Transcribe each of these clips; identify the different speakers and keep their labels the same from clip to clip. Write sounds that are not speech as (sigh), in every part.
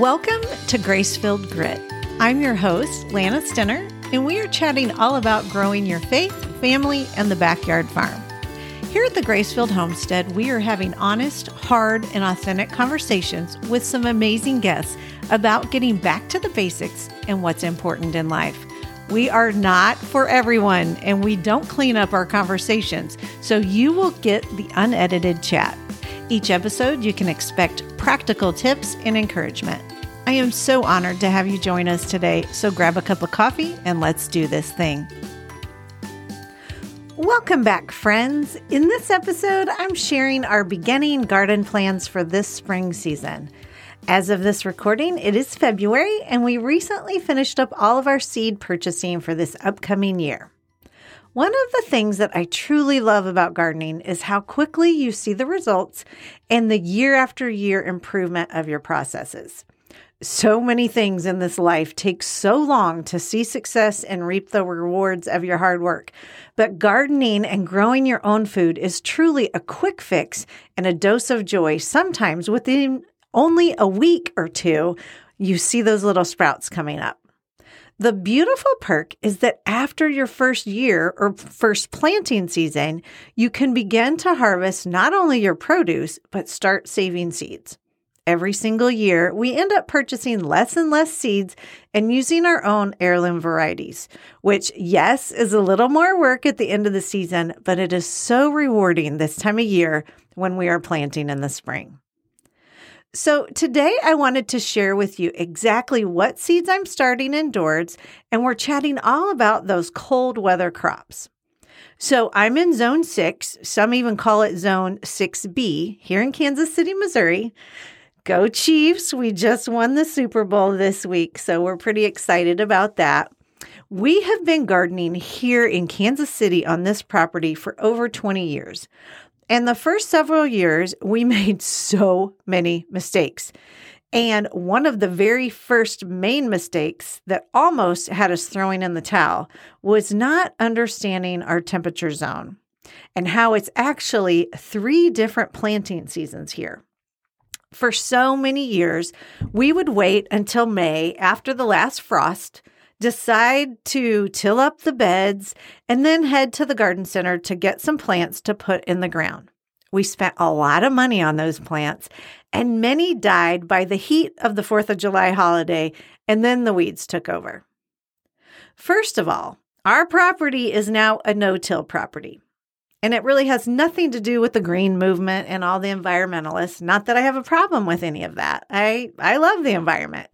Speaker 1: Welcome to Grace Filled Grit. I'm your host, Lana Stenner, and we are chatting all about growing your faith, family, and the backyard farm. Here at the Gracefield Homestead, we are having honest, hard, and authentic conversations with some amazing guests about getting back to the basics and what's important in life. We are not for everyone, and we don't clean up our conversations, so you will get the unedited chat. Each episode, you can expect practical tips and encouragement. I am so honored to have you join us today, so grab a cup of coffee and let's do this thing. Welcome back, friends. In this episode, I'm sharing our beginning garden plans for this spring season. As of this recording, it is February, and we recently finished up all of our seed purchasing for this upcoming year. One of the things that I truly love about gardening is how quickly you see the results and the year after year improvement of your processes. So many things in this life take so long to see success and reap the rewards of your hard work. But gardening and growing your own food is truly a quick fix and a dose of joy. Sometimes within only a week or two, you see those little sprouts coming up. The beautiful perk is that after your first year or first planting season, you can begin to harvest not only your produce, but start saving seeds. Every single year, we end up purchasing less and less seeds and using our own heirloom varieties, which, yes, is a little more work at the end of the season, but it is so rewarding this time of year when we are planting in the spring. So, today I wanted to share with you exactly what seeds I'm starting indoors, and we're chatting all about those cold weather crops. So, I'm in zone six, some even call it zone 6B here in Kansas City, Missouri. Go Chiefs. We just won the Super Bowl this week, so we're pretty excited about that. We have been gardening here in Kansas City on this property for over 20 years. And the first several years, we (laughs) made so many mistakes. And one of the very first main mistakes that almost had us throwing in the towel was not understanding our temperature zone and how it's actually three different planting seasons here for so many years, we would wait until May after the last frost, decide to till up the beds, and then head to the garden center to get some plants to put in the ground. We spent a lot of money on those plants, and many died by the heat of the 4th of July holiday, and then the weeds took over. First of all, our property is now a no till property. And it really has nothing to do with the green movement and all the environmentalists. Not that I have a problem with any of that. I, I love the environment.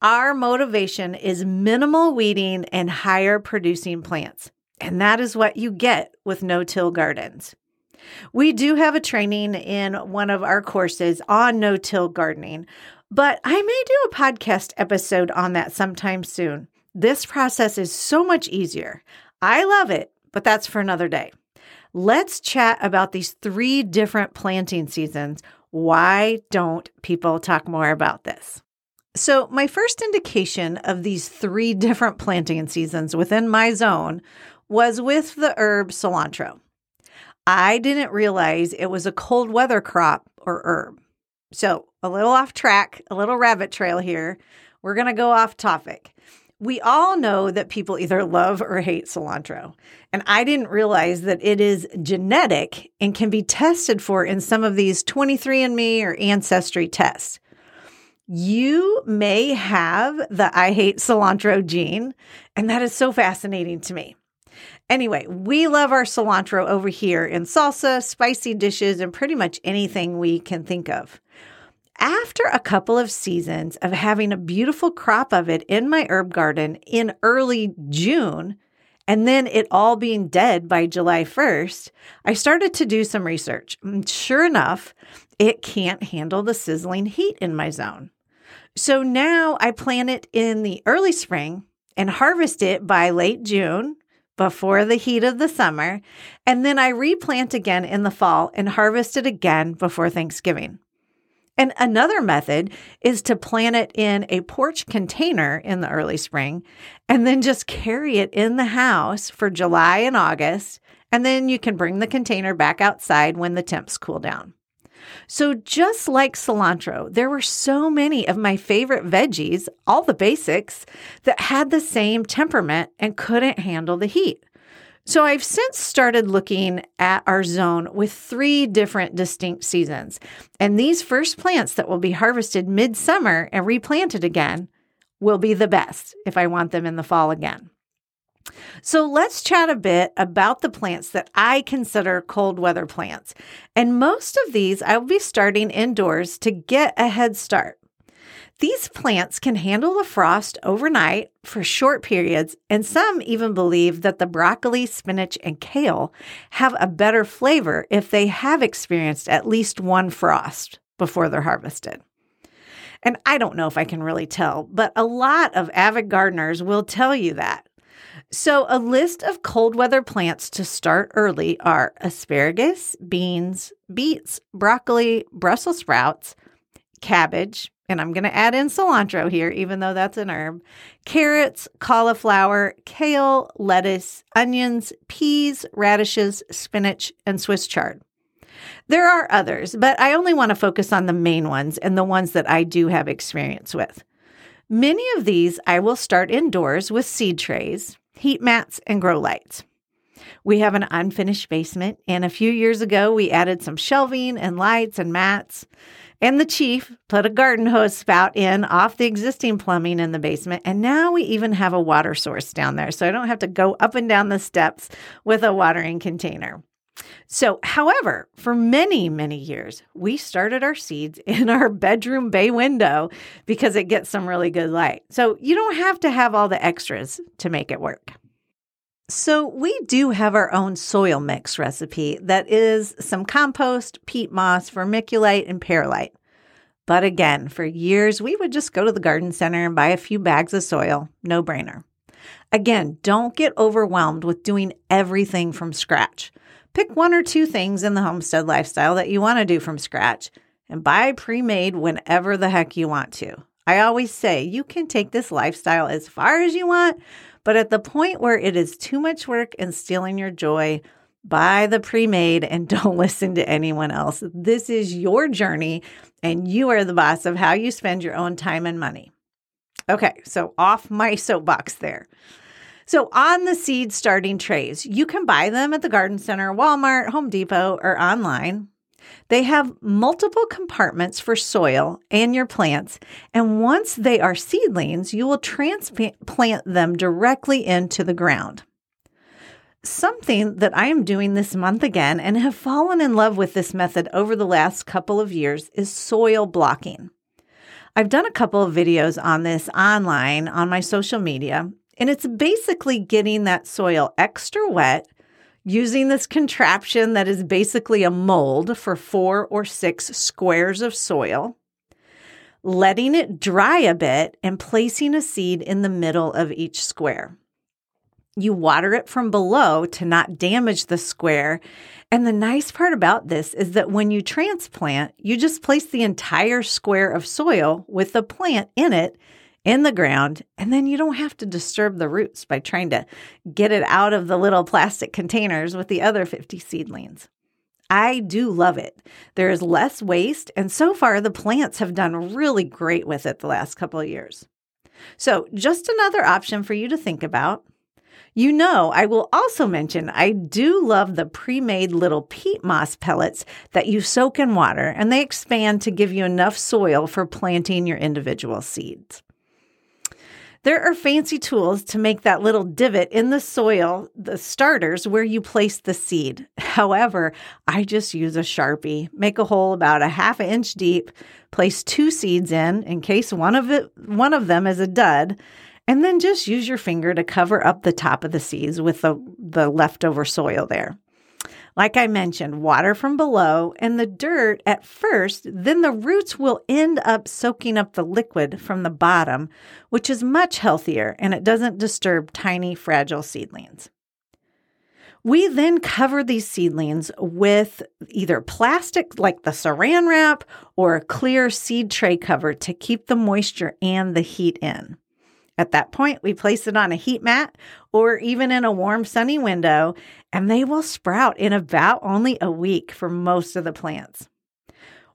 Speaker 1: Our motivation is minimal weeding and higher producing plants. And that is what you get with no till gardens. We do have a training in one of our courses on no till gardening, but I may do a podcast episode on that sometime soon. This process is so much easier. I love it, but that's for another day. Let's chat about these three different planting seasons. Why don't people talk more about this? So, my first indication of these three different planting seasons within my zone was with the herb cilantro. I didn't realize it was a cold weather crop or herb. So, a little off track, a little rabbit trail here. We're going to go off topic we all know that people either love or hate cilantro. And I didn't realize that it is genetic and can be tested for in some of these 23andMe or Ancestry tests. You may have the I hate cilantro gene, and that is so fascinating to me. Anyway, we love our cilantro over here in salsa, spicy dishes, and pretty much anything we can think of. After a couple of seasons of having a beautiful crop of it in my herb garden in early June, and then it all being dead by July 1st, I started to do some research. And sure enough, it can't handle the sizzling heat in my zone. So now I plant it in the early spring and harvest it by late June before the heat of the summer. And then I replant again in the fall and harvest it again before Thanksgiving. And another method is to plant it in a porch container in the early spring and then just carry it in the house for July and August. And then you can bring the container back outside when the temps cool down. So, just like cilantro, there were so many of my favorite veggies, all the basics, that had the same temperament and couldn't handle the heat. So, I've since started looking at our zone with three different distinct seasons. And these first plants that will be harvested midsummer and replanted again will be the best if I want them in the fall again. So let's chat a bit about the plants that I consider cold weather plants. And most of these I will be starting indoors to get a head start. These plants can handle the frost overnight for short periods, and some even believe that the broccoli, spinach, and kale have a better flavor if they have experienced at least one frost before they're harvested. And I don't know if I can really tell, but a lot of avid gardeners will tell you that. So, a list of cold weather plants to start early are asparagus, beans, beets, broccoli, Brussels sprouts, cabbage, and I'm going to add in cilantro here, even though that's an herb, carrots, cauliflower, kale, lettuce, onions, peas, radishes, spinach, and Swiss chard. There are others, but I only want to focus on the main ones and the ones that I do have experience with. Many of these I will start indoors with seed trays, heat mats, and grow lights. We have an unfinished basement, and a few years ago we added some shelving and lights and mats. And the chief put a garden hose spout in off the existing plumbing in the basement. And now we even have a water source down there. So I don't have to go up and down the steps with a watering container. So, however, for many, many years, we started our seeds (laughs) in our bedroom bay window because it gets some really good light. So, you don't have to have all the extras to make it work. So, we do have our own soil mix recipe that is some compost, peat moss, vermiculite, and perlite. But again, for years, we would just go to the garden center and buy a few bags of soil. No brainer. Again, don't get overwhelmed with doing everything from scratch. Pick one or two things in the homestead lifestyle that you want to do from scratch and buy pre made whenever the heck you want to. I always say you can take this lifestyle as far as you want, but at the point where it is too much work and stealing your joy, buy the pre made and (laughs) don't listen to anyone else. This is your journey, and you are the boss of how you spend your own time and money. Okay, so off my (laughs) soapbox there. So, on the seed starting trays, you can buy them at the garden center, Walmart, Home Depot, or online. They have multiple compartments for soil and your plants. And once they are seedlings, you will transplant them directly into the ground. Something that I am doing this month again and have fallen in love with this method over the last couple of years is soil blocking. I've done a couple of videos on this online on my social media, and it's basically getting that soil extra wet using this contraption that is basically a mold for four or six squares of soil, letting it dry a bit, and placing a seed in the middle of each square. You water it from below to not damage the square. And the nice part about this is that when you transplant, you just place the entire square of soil with the plant in it in the ground, and then you don't have to disturb the roots by trying to get it out of the little plastic containers with the other 50 seedlings. I do love it. There is less waste, and so far the plants have done really great with it the last couple of years. So, just another option for you to think about. You know, I will also mention I do love the pre made little peat moss pellets that you soak in water and they expand to give you enough soil for planting your individual seeds. There are fancy tools to make that little divot in the soil, the starters, where you place the seed. However, I just use a Sharpie, make a hole about a half an inch deep, place two seeds in in case one of it one of them is a dud, and then just use your finger to cover up the top of the seeds with the, the leftover soil there. Like I mentioned, water from below and the dirt at first, then the roots will end up soaking up the liquid from the bottom, which is much healthier and it doesn't disturb tiny, fragile seedlings. We then cover these seedlings with either plastic like the saran wrap or a clear seed tray cover to keep the moisture and the heat in. At that point, we place it on a heat mat or even in a warm, sunny window, and they will sprout in about only a week for most of the plants.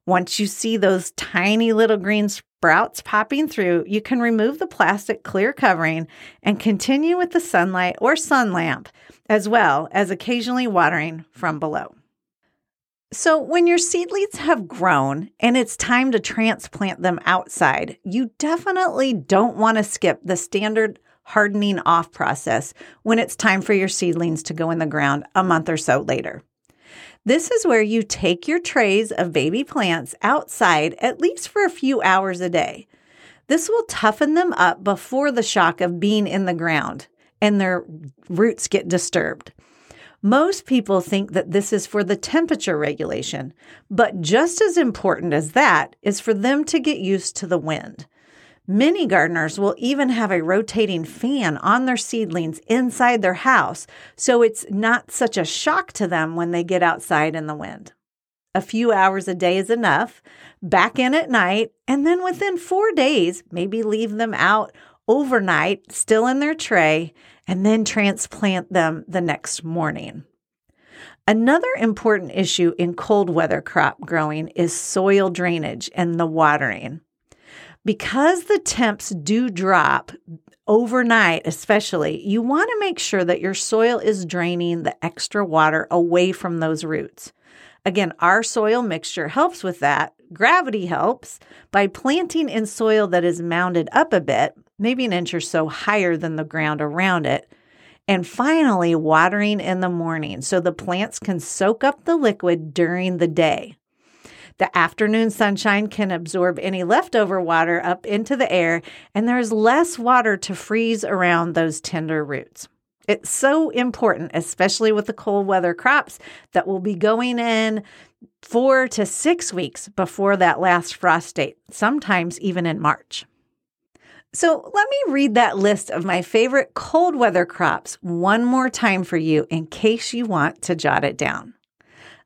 Speaker 1: Once you see those tiny little green sprouts popping through, you can remove the plastic clear covering and continue with the sunlight or sun lamp, as well as occasionally watering from below. So, when your seedlings have grown and it's time to transplant them outside, you definitely don't want to skip the standard hardening off process when it's time for your seedlings to go in the ground a month or so later. This is where you take your trays of baby plants outside at least for a few hours a day. This will toughen them up before the shock of being in the ground and their roots get disturbed. Most people think that this is for the temperature regulation, but just as important as that is for them to get used to the wind. Many gardeners will even have a rotating fan on their seedlings inside their house, so it's not such a shock to them when they get outside in the wind. A few hours a day is enough, back in at night, and then within four days, maybe leave them out overnight, still in their tray, and then transplant them the next morning. Another important issue in cold weather crop growing is soil drainage and the watering. Because the temps do drop overnight, especially, you want to make sure that your soil is draining the extra water away from those roots. Again, our soil mixture helps with that. Gravity helps by planting in soil that is mounded up a bit, maybe an inch or so higher than the ground around it. And finally, watering in the morning so the plants can soak up the liquid during the day. The afternoon sunshine can absorb any leftover water up into the air, and there's less water to freeze around those tender roots. It's so important, especially with the cold weather crops that will be going in four to six weeks before that last frost date, sometimes even in March. So let me read that list of my favorite cold weather crops one more time for you in case you want to jot it down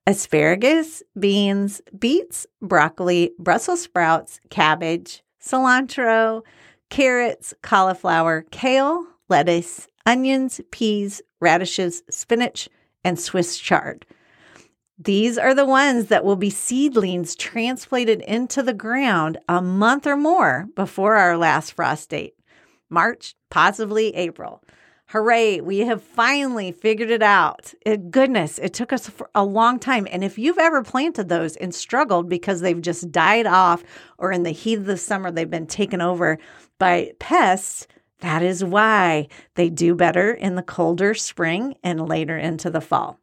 Speaker 1: asparagus, beans, beets, broccoli, Brussels sprouts, cabbage, cilantro, carrots, cauliflower, kale, lettuce, onions, peas, radishes, spinach, and Swiss chard. These are the ones that will be seedlings transplanted into the ground a month or more before our last frost date, March, possibly April. Hooray, we have finally figured it out. It, goodness, it took us a long time. And if you've ever planted those and struggled because they've just died off or in the heat of the summer they've been taken over by pests, that is why they do better in the colder spring and later into the fall.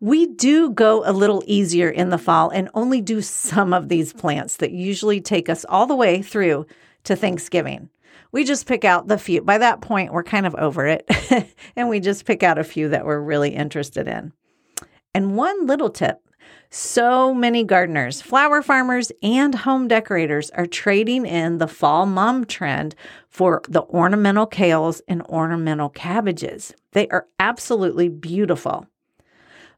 Speaker 1: We do go a little easier in the fall and only do some of these plants that usually take us all the way through to Thanksgiving we just pick out the few. By that point, we're kind of over it, (laughs) and we just pick out a few that we're really interested in. And one little tip so many gardeners, flower farmers, and home decorators are trading in the fall mum trend for the ornamental kales and ornamental cabbages. They are absolutely beautiful.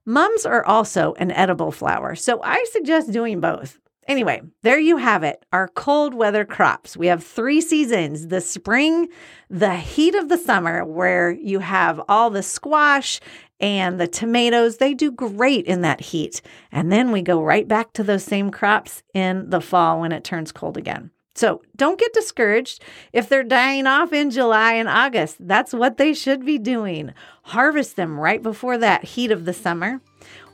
Speaker 1: Mums are also an edible flower, so I suggest doing both. Anyway, there you have it, our cold weather crops. We have three seasons the spring, the heat of the summer, where you have all the squash and the tomatoes. They do great in that heat. And then we go right back to those same crops in the fall when it turns cold again. So don't get discouraged if they're dying off in July and August. That's what they should be doing. Harvest them right before that heat of the summer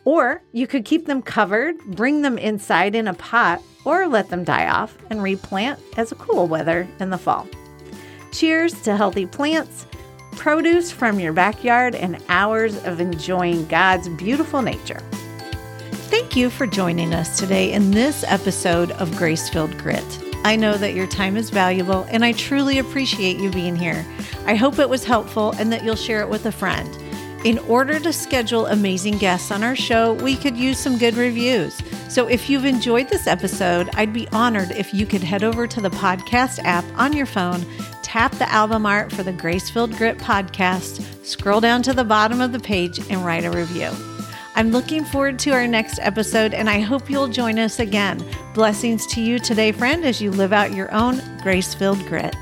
Speaker 1: or you could keep them covered, bring them inside in a pot, or let them die off and replant as a cool weather in the fall. Cheers to healthy plants, produce from your backyard, and hours of enjoying God's beautiful nature. Thank you for joining us today in this episode of Grace Filled Grit. I know that your time is valuable and I truly appreciate you being here. I hope it was helpful and that you'll share it with a friend. In order to schedule amazing guests on our show, we could use some good reviews. So if you've enjoyed this episode, I'd be honored if you could head over to the podcast app on your phone, tap the album art for the Grace Filled Grit podcast, scroll down to the bottom of the page, and write a review. I'm looking forward to our next episode, and I hope you'll join us again. Blessings to you today, friend, as you live out your own grace filled grit.